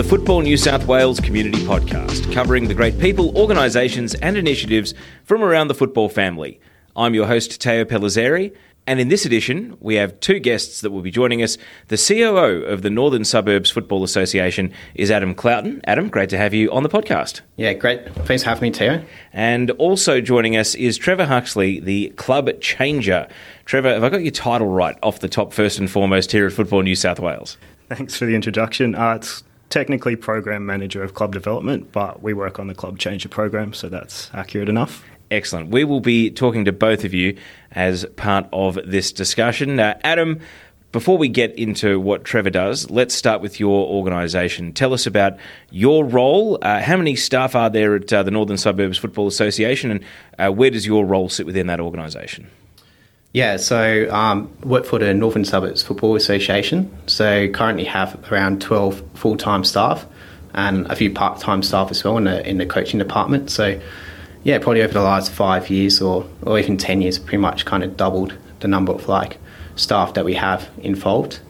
the Football New South Wales Community Podcast, covering the great people, organisations, and initiatives from around the football family. I'm your host, Teo Pellizzeri, and in this edition, we have two guests that will be joining us. The COO of the Northern Suburbs Football Association is Adam Cloughton. Adam, great to have you on the podcast. Yeah, great. Thanks for having me, Teo. And also joining us is Trevor Huxley, the club changer. Trevor, have I got your title right off the top, first and foremost, here at Football New South Wales? Thanks for the introduction. Uh, it's technically program manager of club development, but we work on the club changer program, so that's accurate enough. Excellent. We will be talking to both of you as part of this discussion. Uh, Adam, before we get into what Trevor does, let's start with your organisation. Tell us about your role. Uh, how many staff are there at uh, the Northern Suburbs Football Association, and uh, where does your role sit within that organisation? Yeah, so um, work for the Northern Suburbs Football Association. So currently have around twelve full time staff and a few part time staff as well in the in the coaching department. So yeah, probably over the last five years or, or even 10 years, pretty much kind of doubled the number of like staff that we have involved.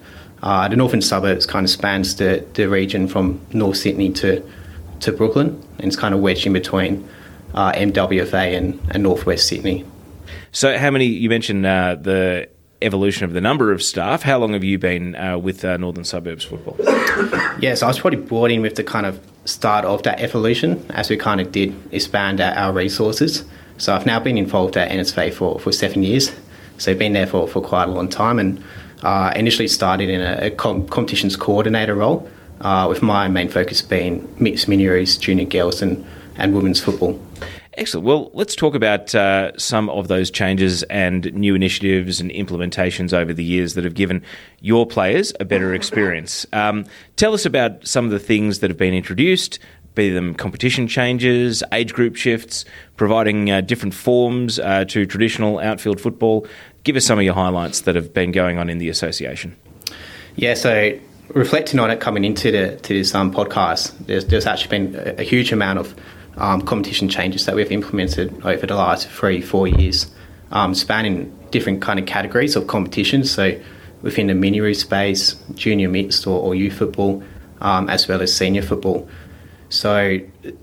Uh, the northern suburbs kind of spans the, the region from North Sydney to, to Brooklyn, and it's kind of wedged in between uh, MWFA and, and Northwest Sydney. So, how many, you mentioned uh, the evolution of the number of staff. How long have you been uh, with uh, Northern Suburbs Football? yeah, so I was probably brought in with the kind of start of that evolution as we kind of did expand our, our resources. So I've now been involved at NSFA for, for seven years. So I've been there for, for quite a long time and uh, initially started in a, a com- competitions coordinator role uh, with my main focus being mixed MiniRoos, junior girls and, and women's football. Excellent. Well, let's talk about uh, some of those changes and new initiatives and implementations over the years that have given your players a better experience. Um, tell us about some of the things that have been introduced, be them competition changes, age group shifts, providing uh, different forms uh, to traditional outfield football. Give us some of your highlights that have been going on in the association. Yeah, so reflecting on it coming into the, to this um, podcast, there's, there's actually been a, a huge amount of um, competition changes that we've implemented over the last three, four years, um, spanning different kind of categories of competitions. So within the mini space, junior mixed or, or youth football, um, as well as senior football. So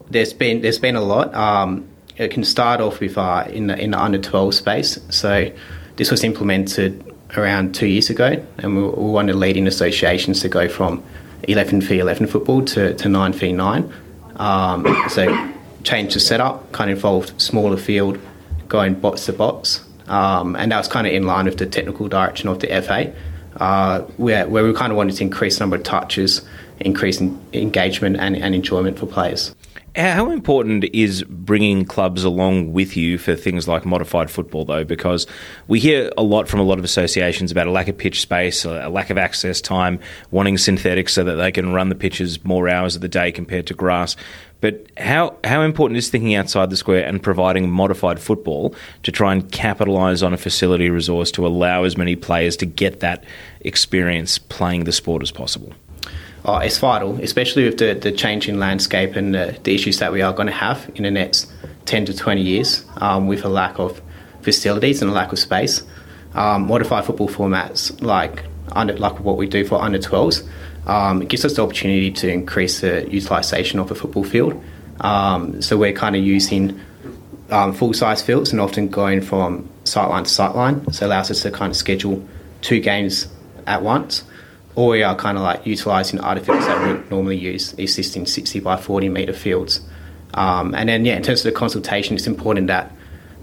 there's been there's been a lot. Um, it can start off with uh, in the in the under 12 space. So this was implemented around two years ago, and we of the leading associations to go from 11 v 11 football to, to 9 v 9. Um, so changed the setup, kind of involved smaller field, going box to box, um, and that was kind of in line with the technical direction of the FA, uh, where, where we kind of wanted to increase the number of touches, increase engagement and, and enjoyment for players. How important is bringing clubs along with you for things like modified football, though? Because we hear a lot from a lot of associations about a lack of pitch space, a lack of access time, wanting synthetics so that they can run the pitches more hours of the day compared to grass. But how, how important is thinking outside the square and providing modified football to try and capitalise on a facility resource to allow as many players to get that experience playing the sport as possible? Oh, it's vital, especially with the, the changing landscape and the, the issues that we are going to have in the next 10 to 20 years um, with a lack of facilities and a lack of space. Um, modified football formats like under, like what we do for under 12s um, gives us the opportunity to increase the utilisation of a football field. Um, so we're kind of using um, full size fields and often going from sideline to sideline. So it allows us to kind of schedule two games at once or we are kind of like utilising fields that we normally use, existing 60 by 40 metre fields. Um, and then, yeah, in terms of the consultation, it's important that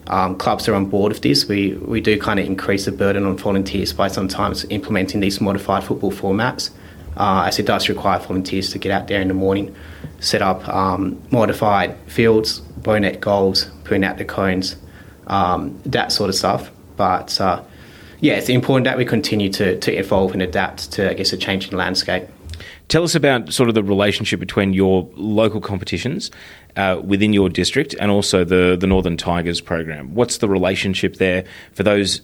um, clubs are on board with this. We, we do kind of increase the burden on volunteers by sometimes implementing these modified football formats, uh, as it does require volunteers to get out there in the morning, set up um, modified fields, bow net goals, putting out the cones, um, that sort of stuff. But uh, yeah, it's important that we continue to, to evolve and adapt to, I guess, a changing landscape. Tell us about sort of the relationship between your local competitions uh, within your district and also the, the Northern Tigers program. What's the relationship there for those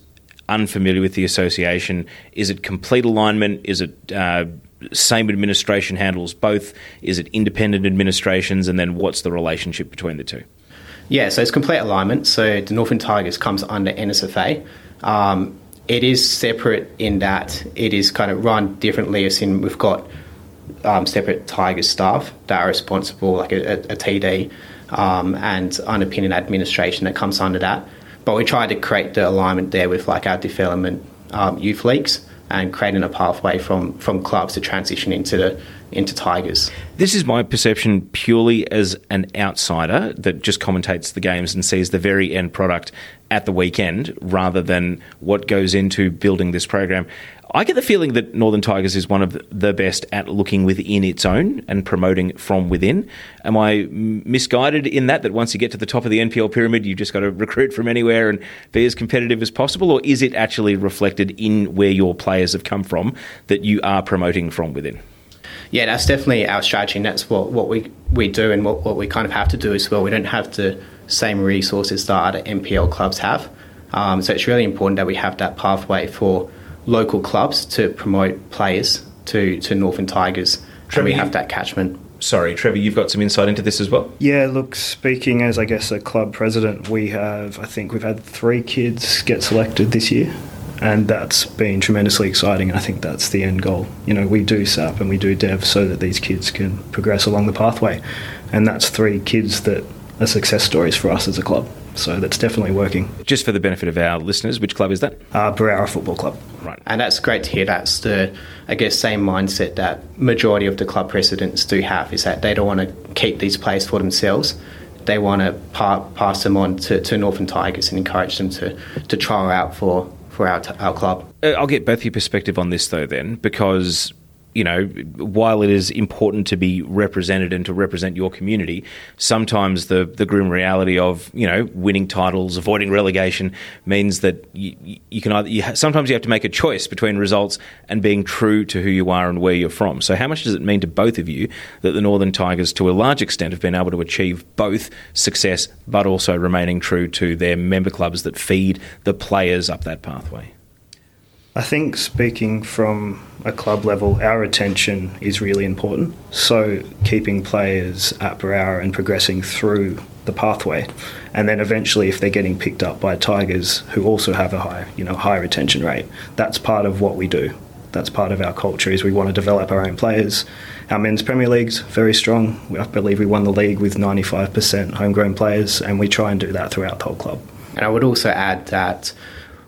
unfamiliar with the association? Is it complete alignment? Is it uh, same administration handles both? Is it independent administrations? And then what's the relationship between the two? Yeah, so it's complete alignment. So the Northern Tigers comes under NSFA. Um, it is separate in that it is kind of run differently. As in, we've got um, separate Tigers staff that are responsible, like a, a, TD um, and underpinning administration that comes under that. But we try to create the alignment there with like our development um, youth leagues and creating a pathway from, from clubs to transition into the into Tigers. This is my perception purely as an outsider that just commentates the games and sees the very end product at the weekend rather than what goes into building this program. I get the feeling that Northern Tigers is one of the best at looking within its own and promoting from within. Am I misguided in that, that once you get to the top of the NPL pyramid, you've just got to recruit from anywhere and be as competitive as possible? Or is it actually reflected in where your players have come from that you are promoting from within? Yeah, that's definitely our strategy, and that's what, what we, we do and what, what we kind of have to do as well. We don't have the same resources that other NPL clubs have. Um, so it's really important that we have that pathway for local clubs to promote players to, to Northern Tigers. Trevor, and we you- have that catchment. Sorry, Trevor, you've got some insight into this as well. Yeah, look, speaking as I guess a club president, we have, I think we've had three kids get selected this year, and that's been tremendously exciting. And I think that's the end goal. You know, we do SAP and we do Dev so that these kids can progress along the pathway, and that's three kids that are success stories for us as a club. So that's definitely working. Just for the benefit of our listeners, which club is that? Uh, Berowra Football Club. Right. And that's great to hear. That's the, I guess, same mindset that majority of the club presidents do have is that they don't want to keep these players for themselves. They want to pa- pass them on to, to Northern Tigers and encourage them to, to try out for, for our, t- our club. Uh, I'll get both your perspective on this though, then, because you know, while it is important to be represented and to represent your community, sometimes the the grim reality of you know winning titles, avoiding relegation means that you, you can either you ha- sometimes you have to make a choice between results and being true to who you are and where you're from. So, how much does it mean to both of you that the Northern Tigers, to a large extent, have been able to achieve both success, but also remaining true to their member clubs that feed the players up that pathway? I think speaking from a club level, our attention is really important. So keeping players at Berowra and progressing through the pathway, and then eventually, if they're getting picked up by Tigers, who also have a high, you know, high retention rate, that's part of what we do. That's part of our culture. Is we want to develop our own players. Our men's Premier League's very strong. I believe we won the league with 95% homegrown players, and we try and do that throughout the whole club. And I would also add that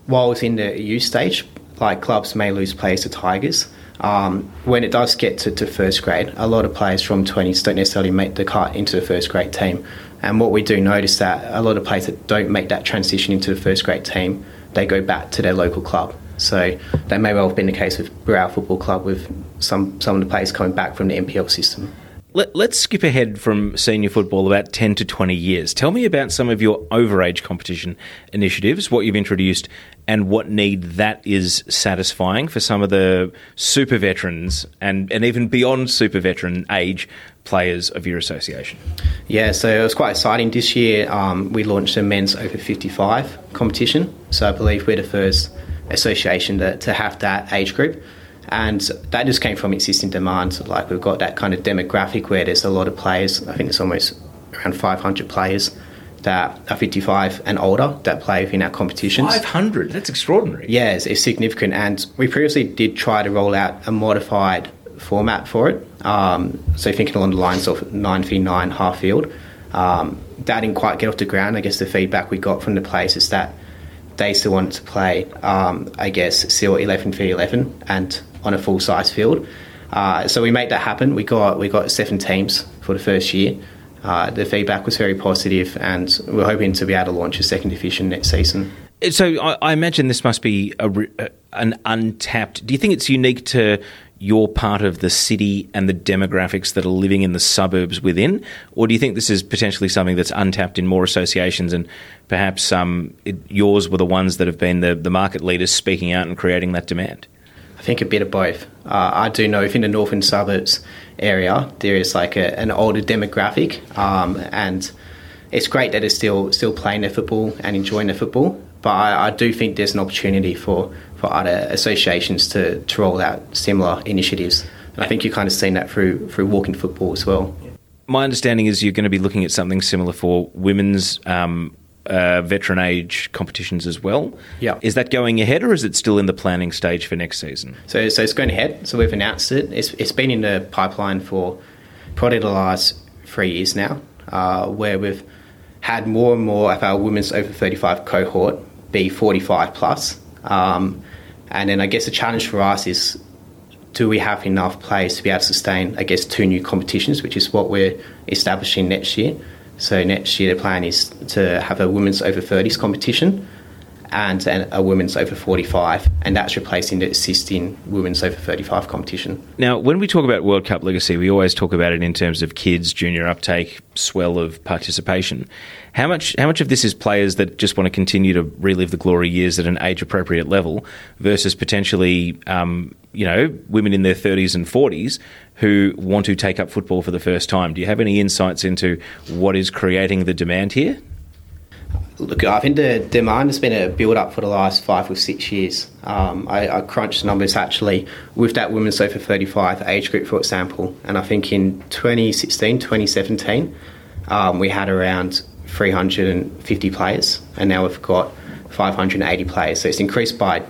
while it's in the youth stage, like clubs may lose players to Tigers. Um, when it does get to, to first grade, a lot of players from 20s don't necessarily make the cut into the first grade team. And what we do notice that a lot of players that don't make that transition into the first grade team, they go back to their local club. So that may well have been the case with Berowra Football Club with some, some of the players coming back from the NPL system. Let, us skip ahead from senior football about 10 to 20 years. Tell me about some of your overage competition initiatives, what you've introduced, and what need that is satisfying for some of the super veterans and, and even beyond super veteran age players of your association. Yeah, so it was quite exciting. This year um, we launched a men's over 55 competition. So I believe we're the first association to, to have that age group. And that just came from existing demand. Like we've got that kind of demographic where there's a lot of players. I think it's almost around 500 players that are 55 and older that play in our competitions. 500? That's extraordinary. Yeah, it's, it's significant. And we previously did try to roll out a modified format for it. Um, so thinking along the lines of 9v9 half field. Um, that didn't quite get off the ground. I guess the feedback we got from the players is that they still wanted to play, um, I guess, still 11v11 and on a full size field. Uh, so we made that happen. We got we got seven teams for the first year. Uh, the feedback was very positive, and we're hoping to be able to launch a second division next season. So I, I imagine this must be a, an untapped. Do you think it's unique to your part of the city and the demographics that are living in the suburbs within, or do you think this is potentially something that's untapped in more associations and perhaps um, it, yours were the ones that have been the, the market leaders speaking out and creating that demand? I think a bit of both. Uh, I do know if in the northern suburbs area there is like a, an older demographic, um, and it's great that they're still still playing their football and enjoying their football. But I, I, do think there's an opportunity for, for other associations to, to roll out similar initiatives. And I think you've kind of seen that through through walking football as well. My understanding is you're going to be looking at something similar for women's um, uh, veteran age competitions as well. Yeah. Is that going ahead or is it still in the planning stage for next season? So, so it's going ahead. So we've announced it. It's, it's been in the pipeline for probably the last three years now, uh, where we've had more and more of our women's over 35 cohort be 45 plus. Um, and then I guess the challenge for us is do we have enough players to be able to sustain, I guess, two new competitions, which is what we're establishing next year. So next year the plan is to have a women's over 30s competition and a women's over 45, and that's replacing the existing women's over 35 competition. Now, when we talk about World Cup legacy, we always talk about it in terms of kids, junior uptake, swell of participation. How much how much of this is players that just want to continue to relive the glory years at an age appropriate level versus potentially um, you know women in their 30s and 40s who want to take up football for the first time? Do you have any insights into what is creating the demand here? Look, I think the demand has been a build up for the last five or six years. Um, I, I, crunched numbers actually with that women's over 35 age group, for example, and I think in 2016, 2017, um, we had around 350 players, and now we've got 580 players. So it's increased by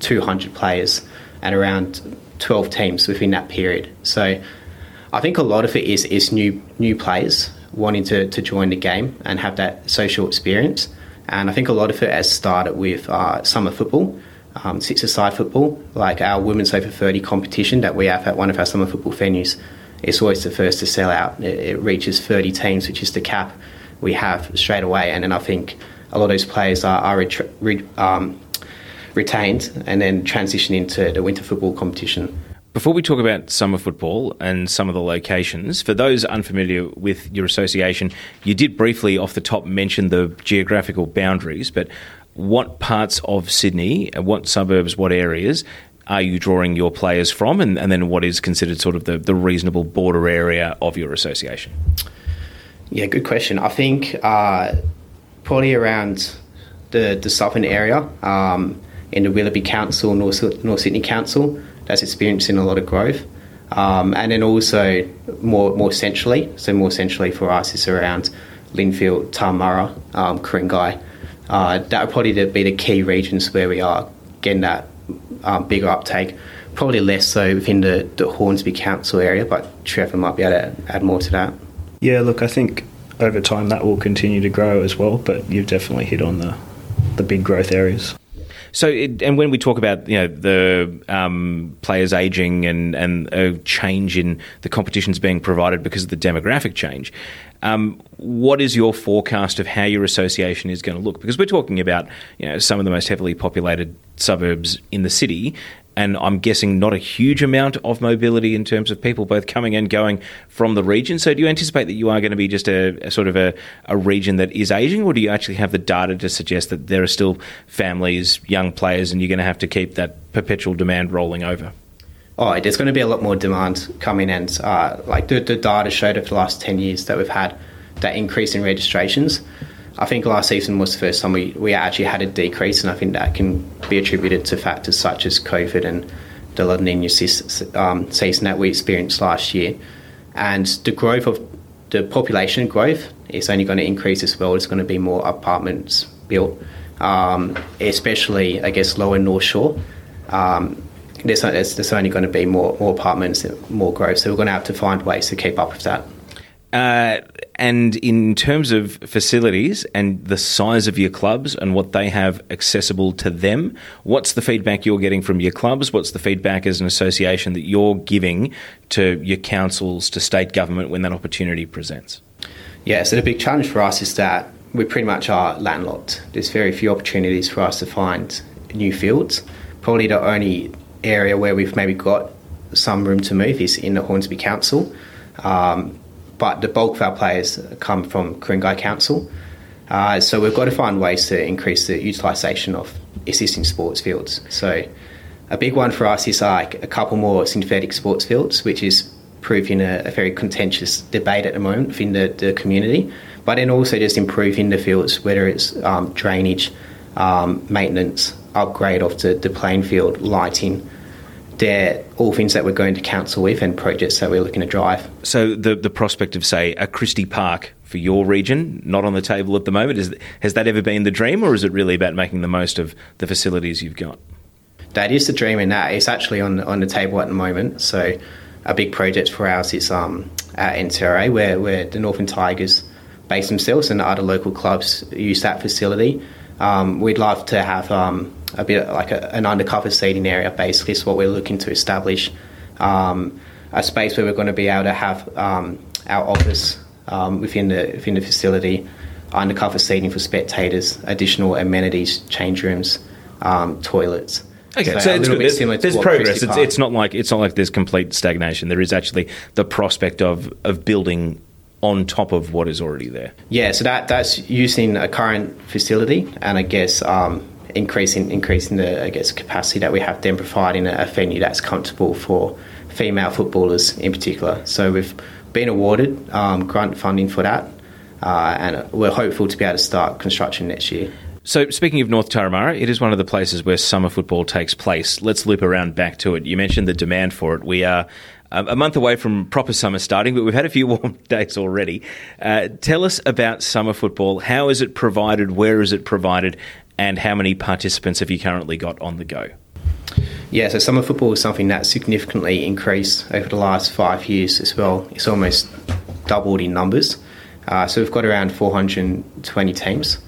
200 players and around 12 teams within that period. So I think a lot of it is, is new new players wanting to, to join the game and have that social experience. And I think a lot of it has started with uh, summer football, um, six-a-side football, like our women's over 30 competition that we have at one of our summer football venues. It's always the first to sell out. It, it reaches 30 teams, which is the cap we have straight away. And then I think a lot of those players are, are re- um, retained and then transition into the winter football competition. Before we talk about summer football and some of the locations, for those unfamiliar with your association, you did briefly off the top mention the geographical boundaries, but what parts of Sydney, what suburbs, what areas are you drawing your players from, and, and then what is considered sort of the, the reasonable border area of your association? Yeah, good question. I think uh, probably around the, the southern area um, in the Willoughby Council, North, North Sydney Council that's experiencing a lot of growth. Um, and then also more more centrally, so more centrally for us is around Lindfield, Turramurra, um, Ku-ring-gai. Uh, that would probably be the key regions where we are getting that um, bigger uptake. Probably less so within the, the Hornsby Council area, but Trevor might be able to add more to that. Yeah, look, I think over time that will continue to grow as well, but you've definitely hit on the the big growth areas. So, it, and when we talk about you know the um, players aging and and a change in the competitions being provided because of the demographic change, um, what is your forecast of how your association is going to look? Because we're talking about you know some of the most heavily populated suburbs in the city, and I'm guessing not a huge amount of mobility in terms of people both coming and going from the region. So, do you anticipate that you are going to be just a, a, sort of a, a region that is aging, or do you actually have the data to suggest that there are still families, young players, and you're going to have to keep that perpetual demand rolling over? Oh, there's going to be a lot more demand coming, in. uh, like the, the data showed over the last 10 years that we've had that increase in registrations. I think last season was the first time we, we actually had a decrease, and I think that can be attributed to factors such as COVID and the La Nina um, season that we experienced last year. And the growth of the population growth is only going to increase as well. There's going to be more apartments built, um, especially, I guess, lower North Shore. Um, there's, there's, only going to be more, more apartments, more growth. So we're going to have to find ways to keep up with that. Uh, and in terms of facilities and the size of your clubs and what they have accessible to them, what's the feedback you're getting from your clubs? What's the feedback as an association that you're giving to your councils, to state government when that opportunity presents? Yeah, so the big challenge for us is that we pretty much are landlocked. There's very few opportunities for us to find new fields. Probably the only area where we've maybe got some room to move is in the Hornsby Council. Um, but the bulk of our players come from Ku-ring-gai Council. Uh, so we've got to find ways to increase the utilisation of existing sports fields. So a big one for us is like a couple more synthetic sports fields, which is proving a, a very contentious debate at the moment within the, the, community. But then also just improving the fields, whether it's um, drainage, um, maintenance, upgrade of the, the playing field, lighting, they're all things that we're going to council with and projects that we're looking to drive. So the the prospect of say a Christie Park for your region not on the table at the moment? Is, has that ever been the dream, or is it really about making the most of the facilities you've got? That is the dream, and that is actually on on the table at the moment. So, a big project for ours is um, at NTRA, where where the Northern Tigers base themselves and other local clubs use that facility. Um, we'd love to have um, a bit like a, an undercover seating area. Basically, is what we're looking to establish. Um, a space where we're going to be able to have um, our office um, within the within the facility, undercover seating for spectators, additional amenities, change rooms, um, toilets. Okay, so, so it's good. There's, there's progress. It's, it's, not like it's not like there's complete stagnation. There is actually the prospect of of building on top of what is already there. Yeah, so that that's using a current facility, and I guess um, increasing increasing the I guess capacity that we have, then providing a, a venue that's comfortable for female footballers in particular. So we've been awarded um, grant funding for that, uh, and we're hopeful to be able to start construction next year. So, speaking of North Turramurra, it is one of the places where summer football takes place. Let's loop around back to it. You mentioned the demand for it. We are um, a month away from proper summer starting, but we've had a few warm days already. Uh, tell us about summer football. How is it provided? Where is it provided? And how many participants have you currently got on the go? Yeah, so summer football is something that's significantly increased over the last five years as well. It's almost doubled in numbers. Uh, so we've got around 420 teams,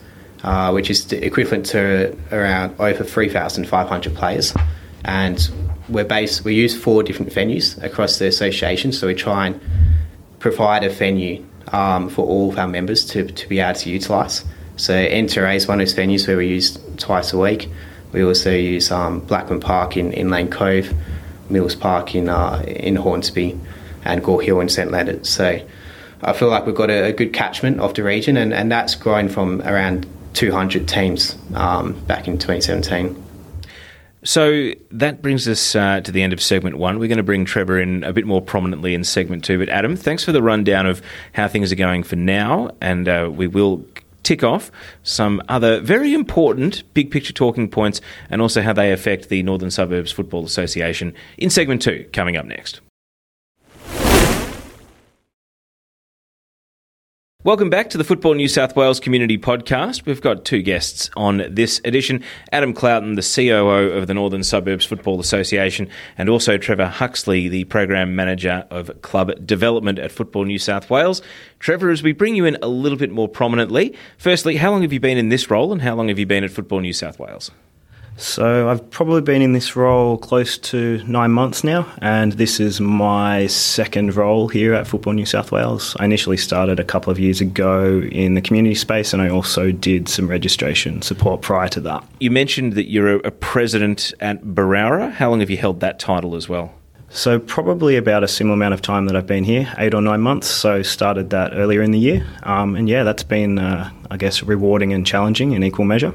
uh, which is equivalent to around over 3,500 players. And we're based, we use four different venues across the association. So we try and provide a venue um, for all of our members to, to be able to utilise. So NTRA is one of those venues where we use twice a week. We also use um, Blackman Park in, in Lane Cove, Mills Park in uh, in Hornsby, and Gore Hill in St Leonard. So I feel like we've got a, a, good catchment of the region, and, and that's grown from around 200 teams um, back in 2017. So that brings us uh, to the end of segment one. We're going to bring Trevor in a bit more prominently in segment two. But Adam, thanks for the rundown of how things are going for now, and uh, we will tick off some other very important big picture talking points and also how they affect the Northern Suburbs Football Association in segment two, coming up next. Welcome back to the Football New South Wales Community Podcast. We've got two guests on this edition Adam Cloughton, the COO of the Northern Suburbs Football Association, and also Trevor Huxley, the Program Manager of Club Development at Football New South Wales. Trevor, as we bring you in a little bit more prominently, firstly, how long have you been in this role and how long have you been at Football New South Wales? So I've probably been in this role close to nine months now, and this is my second role here at Football New South Wales. I initially started a couple of years ago in the community space, and I also did some registration support prior to that. You mentioned that you're a president at Berowra. How long have you held that title as well? So probably about a similar amount of time that I've been here, eight or nine months. So started that earlier in the year, um, and yeah, that's been, uh, I guess, rewarding and challenging in equal measure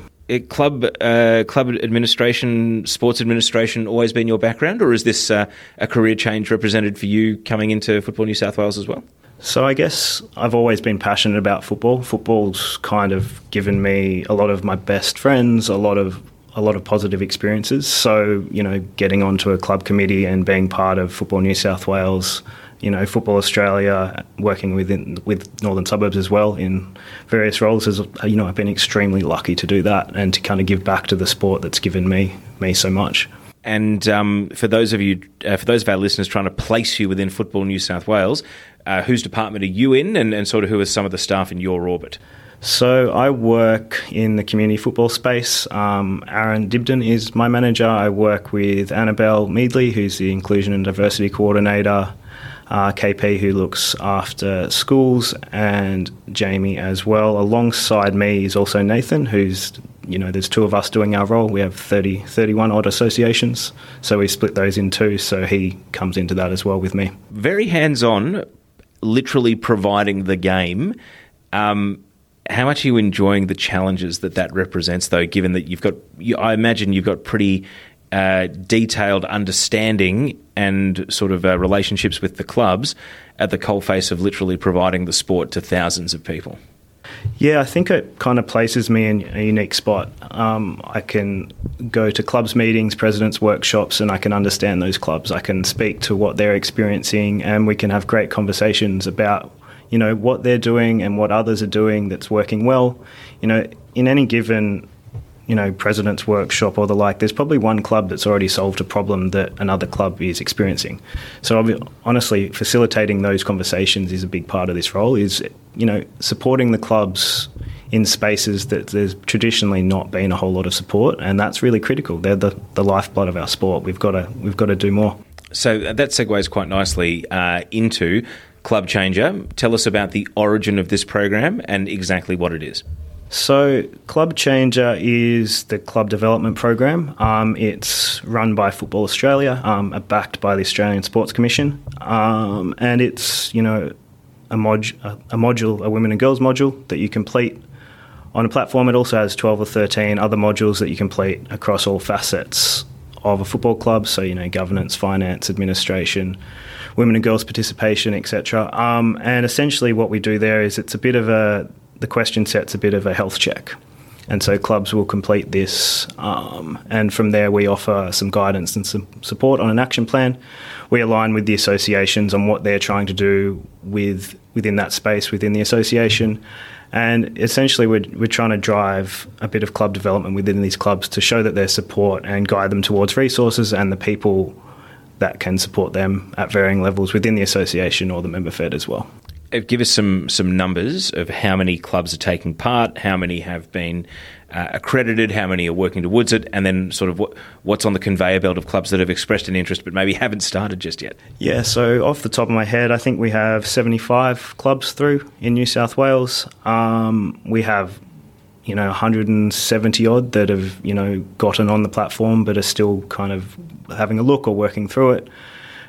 club uh, club administration, sports administration, always been your background, or is this uh, a career change represented for you coming into Football New South Wales as well? So I guess I've always been passionate about football. Football's kind of given me a lot of my best friends, a lot of a lot of positive experiences. So you know, getting onto a club committee and being part of Football New South Wales you know, Football Australia, working within with Northern Suburbs as well in various roles. As you know, I've been extremely lucky to do that and to kind of give back to the sport that's given me me so much. And um, for those of you, uh, for those of our listeners trying to place you within Football New South Wales, uh, whose department are you in, and, and sort of who are some of the staff in your orbit? So I work in the community football space. Um, Aaron Dibden is my manager. I work with Annabelle Meadley, who's the inclusion and diversity coordinator uh, KP who looks after schools, and Jamie as well. Alongside me is also Nathan, who's you know, there's two of us doing our role. We have 30, 31 odd associations, so we split those in two. So he comes into that as well with me. Very hands on, literally providing the game. Um, how much are you enjoying the challenges that that represents, though? Given that you've got, you, I imagine you've got pretty uh, detailed understanding and sort of uh, relationships with the clubs at the coalface of literally providing the sport to thousands of people. Yeah, I think it kind of places me in a unique spot. Um, I can go to clubs meetings, presidents' workshops, and I can understand those clubs. I can speak to what they're experiencing, and we can have great conversations about you know, what they're doing and what others are doing that's working well. You know, in any given you know, president's workshop or the like, there's probably one club that's already solved a problem that another club is experiencing. So honestly, facilitating those conversations is a big part of this role. Is you know, supporting the clubs in spaces that there's traditionally not been a whole lot of support, and that's really critical. They're the, the lifeblood of our sport. We've got to we've got to do more. So that segues quite nicely uh, into Club Changer. Tell us about the origin of this program and exactly what it is. So, Club Changer is the club development program. Um, it's run by Football Australia, um, backed by the Australian Sports Commission, um, and it's you know a, mod- a, module, a women and girls module that you complete on a platform. It also has twelve or thirteen other modules that you complete across all facets of a football club. So you know governance, finance, administration, women and girls participation, etc. Um, and essentially, what we do there is it's a bit of a the question set's a bit of a health check. And so clubs will complete this, um, and from there we offer some guidance and some support on an action plan. We align with the associations on what they're trying to do with within that space within the association, and essentially we're, we're trying to drive a bit of club development within these clubs to show that their support and guide them towards resources and the people that can support them at varying levels within the association or the member fed as well. Uh, give us some some numbers of how many clubs are taking part, how many have been uh, accredited, how many are working towards it, and then sort of what, what's on the conveyor belt of clubs that have expressed an interest but maybe haven't started just yet. Yeah, so off the top of my head, I think we have 75 clubs through in New South Wales. Um, we have you know 170 odd that have you know gotten on the platform but are still kind of having a look or working through it.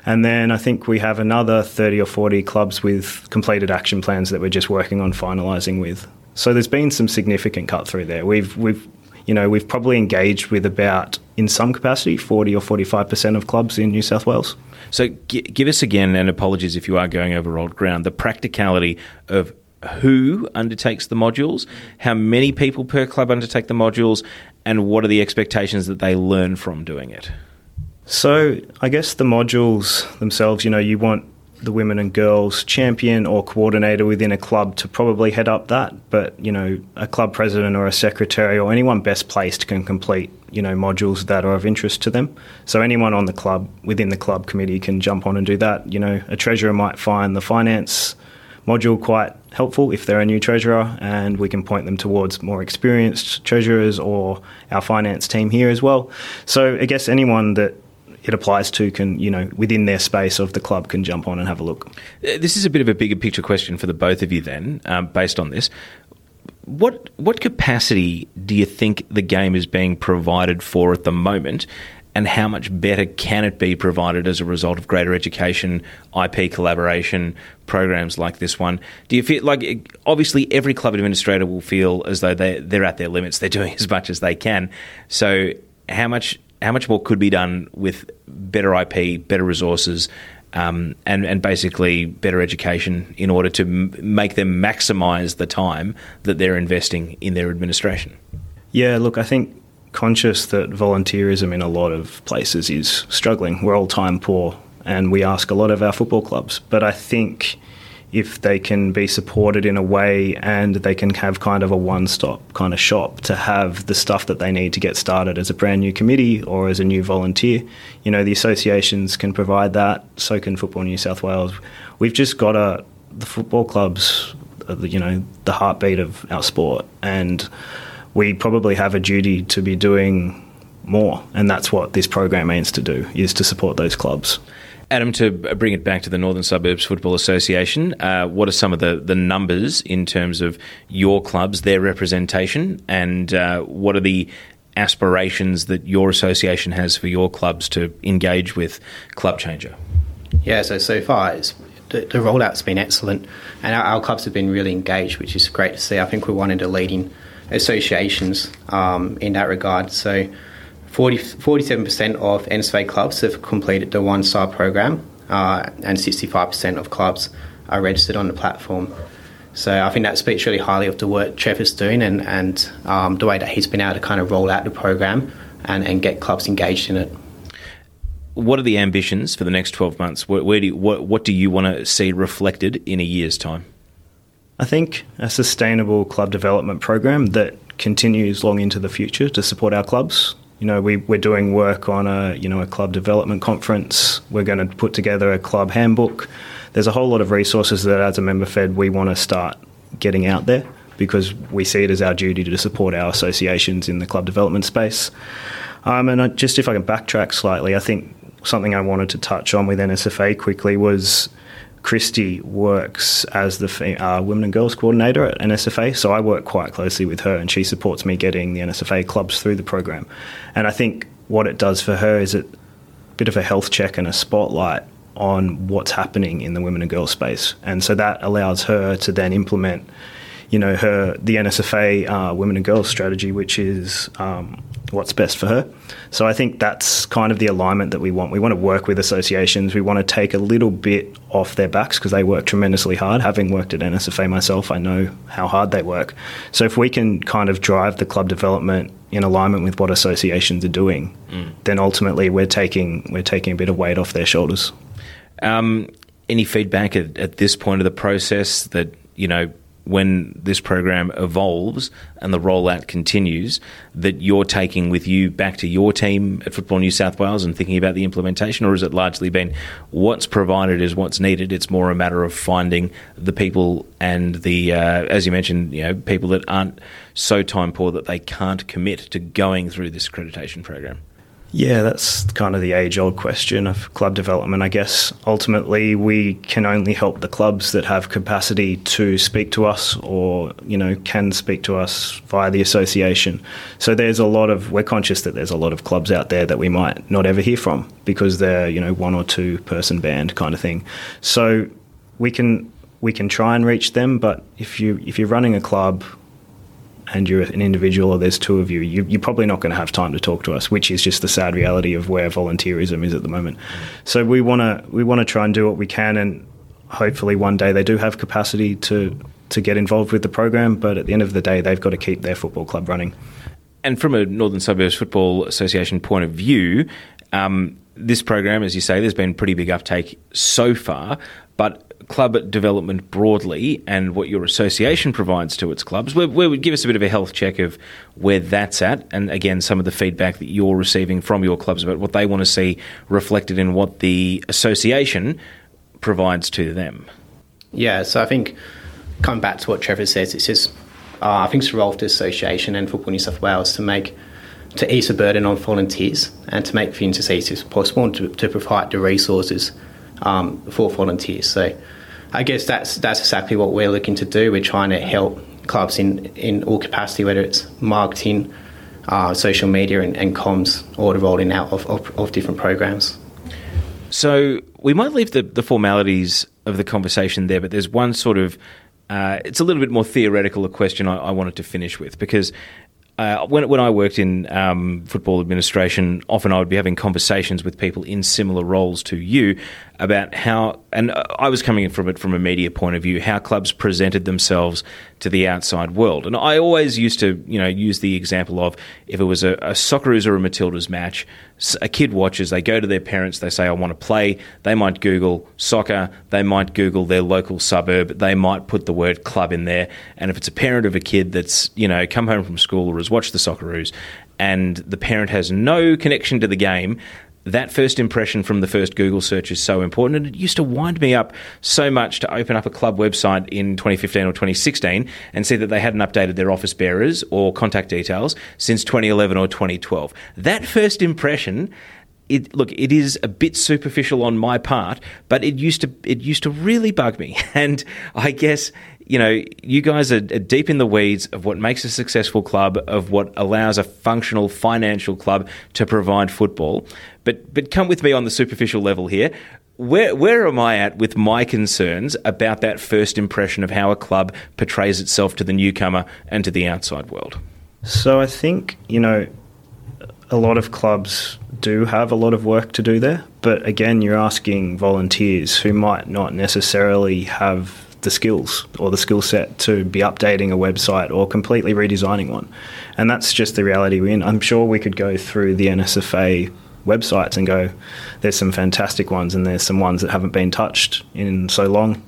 And then I think we have another 30 or 40 clubs with completed action plans that we're just working on finalising with. So there's been some significant cut through there. We've, we've, you know, we've probably engaged with about, in some capacity, 40 or 45% of clubs in New South Wales. So g- give us again, and apologies if you are going over old ground, the practicality of who undertakes the modules, how many people per club undertake the modules, and what are the expectations that they learn from doing it? So I guess the modules themselves, you know, you want the women and girls champion or coordinator within a club to probably head up that, but you know, a club president or a secretary or anyone best placed can complete you know modules that are of interest to them. So anyone on the club within the club committee can jump on and do that. You know, a treasurer might find the finance module quite helpful if they're a new treasurer, and we can point them towards more experienced treasurers or our finance team here as well. So I guess anyone that it applies to can, you know, within their space of the club can jump on and have a look. Uh, this is a bit of a bigger picture question for the both of you then, um, based on this. What what capacity do you think the game is being provided for at the moment, and how much better can it be provided as a result of greater education, IP collaboration, programs like this one? Do you feel like obviously every club administrator will feel as though they they're at their limits, they're doing as much as they can. So how much how much more could be done with better IP, better resources, um, and and basically better education in order to m- make them maximise the time that they're investing in their administration. Yeah, look, I think conscious that volunteerism in a lot of places is struggling. We're all time poor, and we ask a lot of our football clubs, but I think if they can be supported in a way and they can have kind of a one stop kind of shop to have the stuff that they need to get started as a brand new committee or as a new volunteer. You know, the associations can provide that, so can Football New South Wales. We've just got a, the football clubs, uh, you know, the heartbeat of our sport, and we probably have a duty to be doing more, and that's what this program aims to do, is to support those clubs. Adam, to bring it back to the Northern Suburbs Football Association, uh, what are some of the, the numbers in terms of your clubs, their representation, and uh, what are the aspirations that your association has for your clubs to engage with Club Changer? Yeah, so so far the, the rollout's been excellent, and our, our, clubs have been really engaged, which is great to see. I think we're one of the leading associations um, in that regard. So 40, 47% of NSFA clubs have completed the one star program, uh, and 65% of clubs are registered on the platform. So I think that speaks really highly of the work Trevor's doing and, and um, the way that he's been able to kind of roll out the program and, and get clubs engaged in it. What are the ambitions for the next 12 months? Where, where do you, what, what do you want to see reflected in a year's time? I think a sustainable club development program that continues long into the future to support our clubs. You know, we, we're doing work on a you know a club development conference. We're going to put together a club handbook. There's a whole lot of resources that, as a member fed, we want to start getting out there because we see it as our duty to support our associations in the club development space. Um, and I, just if I can backtrack slightly, I think something I wanted to touch on with NSFA quickly was Christy works as the uh, Women and Girls Coordinator at NSFA, so I work quite closely with her, and she supports me getting the NSFA clubs through the program. And I think what it does for her is a bit of a health check and a spotlight on what's happening in the women and girls space, and so that allows her to then implement, you know, her the NSFA uh, Women and Girls strategy, which is um, what's best for her. So I think that's kind of the alignment that we want. We want to work with associations. We want to take a little bit off their backs because they work tremendously hard. Having worked at NSFA myself, I know how hard they work. So if we can kind of drive the club development in alignment with what associations are doing, mm. then ultimately we're taking we're taking a bit of weight off their shoulders. Um, any feedback at, at this point of the process that you know when this program evolves and the rollout continues that you're taking with you back to your team at Football New South Wales and thinking about the implementation, or has it largely been what's provided is what's needed? It's more a matter of finding the people and the, uh, as you mentioned, you know, people that aren't so time poor that they can't commit to going through this accreditation program. Yeah, that's kind of the age old question of club development. I guess ultimately we can only help the clubs that have capacity to speak to us or, you know, can speak to us via the association. So there's a lot of, we're conscious that there's a lot of clubs out there that we might not ever hear from because they're, you know, one or two person band kind of thing. So we can, we can try and reach them, but if you if you're running a club and you're an individual or there's two of you, you are probably not going to have time to talk to us, which is just the sad reality of where volunteerism is at the moment. So we want to we want to try and do what we can, and hopefully one day they do have capacity to to get involved with the program. But at the end of the day, they've got to keep their football club running. And from a Northern Suburbs Football Association point of view, um, this program, as you say, there's been pretty big uptake so far, but club development broadly and what your association provides to its clubs, where, would give us a bit of a health check of where that's at, and again, some of the feedback that you're receiving from your clubs about what they want to see reflected in what the association provides to them. Yeah, so I think coming back to what Trevor says, it's just uh, I think it's the role of the association and Football New South Wales to make to ease the burden on volunteers and to make things as easy as possible and to, to provide the resources um, for volunteers. So I guess that's that's exactly what we're looking to do. We're trying to help clubs in, in all capacity, whether it's marketing, uh, social media, and, and, comms, or the rolling out of, of, of, different programs. So we might leave the, the formalities of the conversation there, but there's one sort of uh, it's a little bit more theoretical a question I, I wanted to finish with because uh, when, when I worked in um, football administration, often I would be having conversations with people in similar roles to you about how, and I was coming in from it from a media point of view, how clubs presented themselves to the outside world. And I always used to, you know, use the example of if it was a, a Socceroos or a Matildas match, a kid watches, they go to their parents, they say, I want to play. They might Google soccer, they might Google their local suburb, they might put the word club in there. And if it's a parent of a kid that's, you know, come home from school or has watched the Socceroos and the parent has no connection to the game, that first impression from the first Google search is so important. And it used to wind me up so much to open up a club website in 2015 or 2016 and see that they hadn't updated their office bearers or contact details since 2011 or 2012. That first impression it, look, it is a bit superficial on my part, but it used to it used to really bug me, and I guess you know, you guys are, deep in the weeds of what makes a successful club, of what allows a functional financial club to provide football. But but come with me on the superficial level here. Where where am I at with my concerns about that first impression of how a club portrays itself to the newcomer and to the outside world? So I think you know a lot of clubs do have a lot of work to do there, but again, you're asking volunteers who might not necessarily have the skills or the skill set to be updating a website or completely redesigning one. And that's just the reality we're in. I'm sure we could go through the NSFA websites and go, there's some fantastic ones and there's some ones that haven't been touched in so long.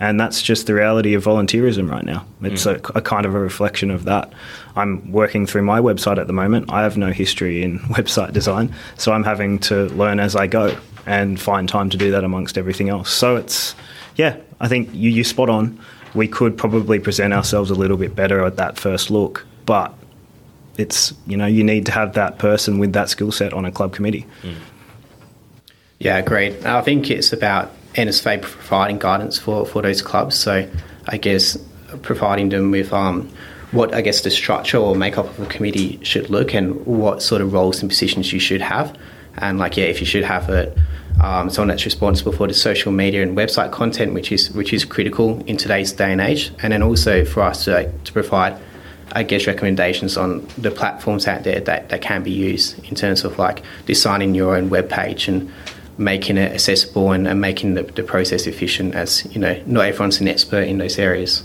And that's just the reality of volunteerism right now. It's mm. a, a, kind of a reflection of that. I'm working through my website at the moment. I have no history in website design, so I'm having to learn as I go and find time to do that amongst everything else. So it's, yeah, I think you, you spot on. We could probably present ourselves a little bit better at that first look, but it's, you know, you need to have that person with that skill set on a club committee. Mm. Yeah, great. I think it's about NSFA providing guidance for, for those clubs. So I guess providing them with um, what I guess the structure or makeup of a committee should look and what sort of roles and positions you should have. And like, yeah, if you should have a um, someone that's responsible for the social media and website content, which is which is critical in today's day and age, and then also for us to, to provide, I guess, recommendations on the platforms out there that, that can be used in terms of like designing your own web page and making it accessible and, and making the, the process efficient as you know not everyone's an expert in those areas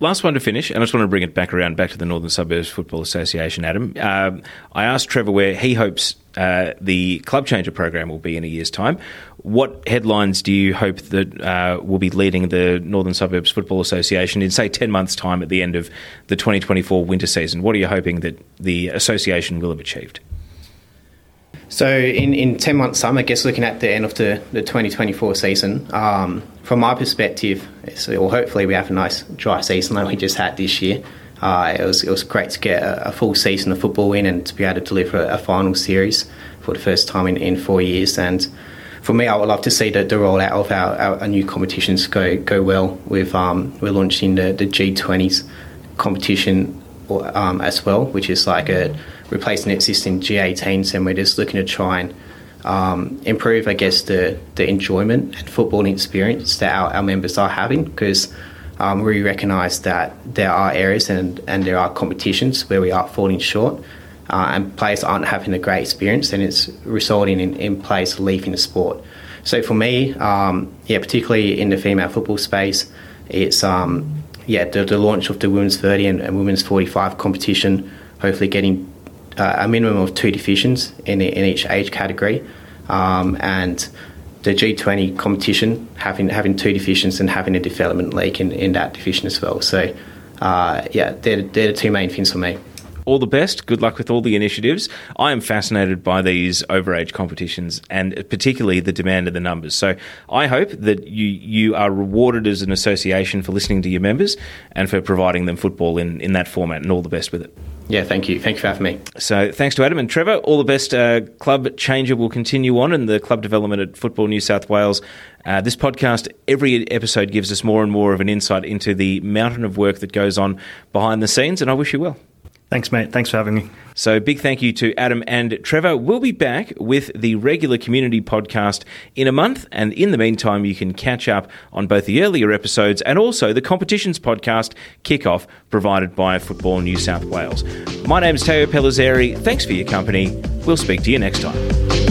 last one to finish, and I just want to bring it back around back to the Northern Suburbs Football Association, Adam. Um, I asked Trevor where he hopes uh, the Club Changer program will be in a year's time. What headlines do you hope that uh, will be leading the Northern Suburbs Football Association in, say, 10 months' time at the end of the 2024 winter season? What are you hoping that the association will have achieved? So in, in 10 months' time, I guess looking at the end of the, the 2024 season, um, from my perspective, so, well, hopefully we have a nice dry season like we just had this year. Uh, it, was, it was great to get a, a, full season of football in and to be able to deliver a, a final series for the first time in, in four years. And for me, I would love to see the, the rollout of our, our, our new competitions go go well. With um, we're launching the, the G20s competition um, as well, which is like a replacing existing G18s, and we're just looking to try and um, improve, I guess, the, the enjoyment and footballing experience that our, our members are having because um, we recognise that there are areas and, and there are competitions where we are falling short uh, and players aren't having a great experience and it's resulting in, in players leaving the sport. So for me, um, yeah, particularly in the female football space, it's um, yeah the, the, launch of the women's 30 and, and women's 45 competition, hopefully getting uh, a minimum of two divisions in, in each age category, um, and the G20 competition having having two divisions and having a development league in, in that division as well. So, uh, yeah, they're, they're the two main things for me all the best. Good luck with all the initiatives. I am fascinated by these overage competitions and particularly the demand of the numbers. So I hope that you you are rewarded as an association for listening to your members and for providing them football in, in that format and all the best with it. Yeah, thank you. Thank you for having me. So, thanks to Adam and Trevor. All the best. Uh, club Changer will continue on in the club development at Football New South Wales. Uh, this podcast, every episode gives us more and more of an insight into the mountain of work that goes on behind the scenes, and I wish you well. Thanks, mate. Thanks for having me. So, big thank you to Adam and Trevor. We'll be back with the regular community podcast in a month. And in the meantime, you can catch up on both the earlier episodes and also the competitions podcast kickoff provided by Football New South Wales. My name is Teo Pellizzeri. Thanks for your company. We'll speak to you next time.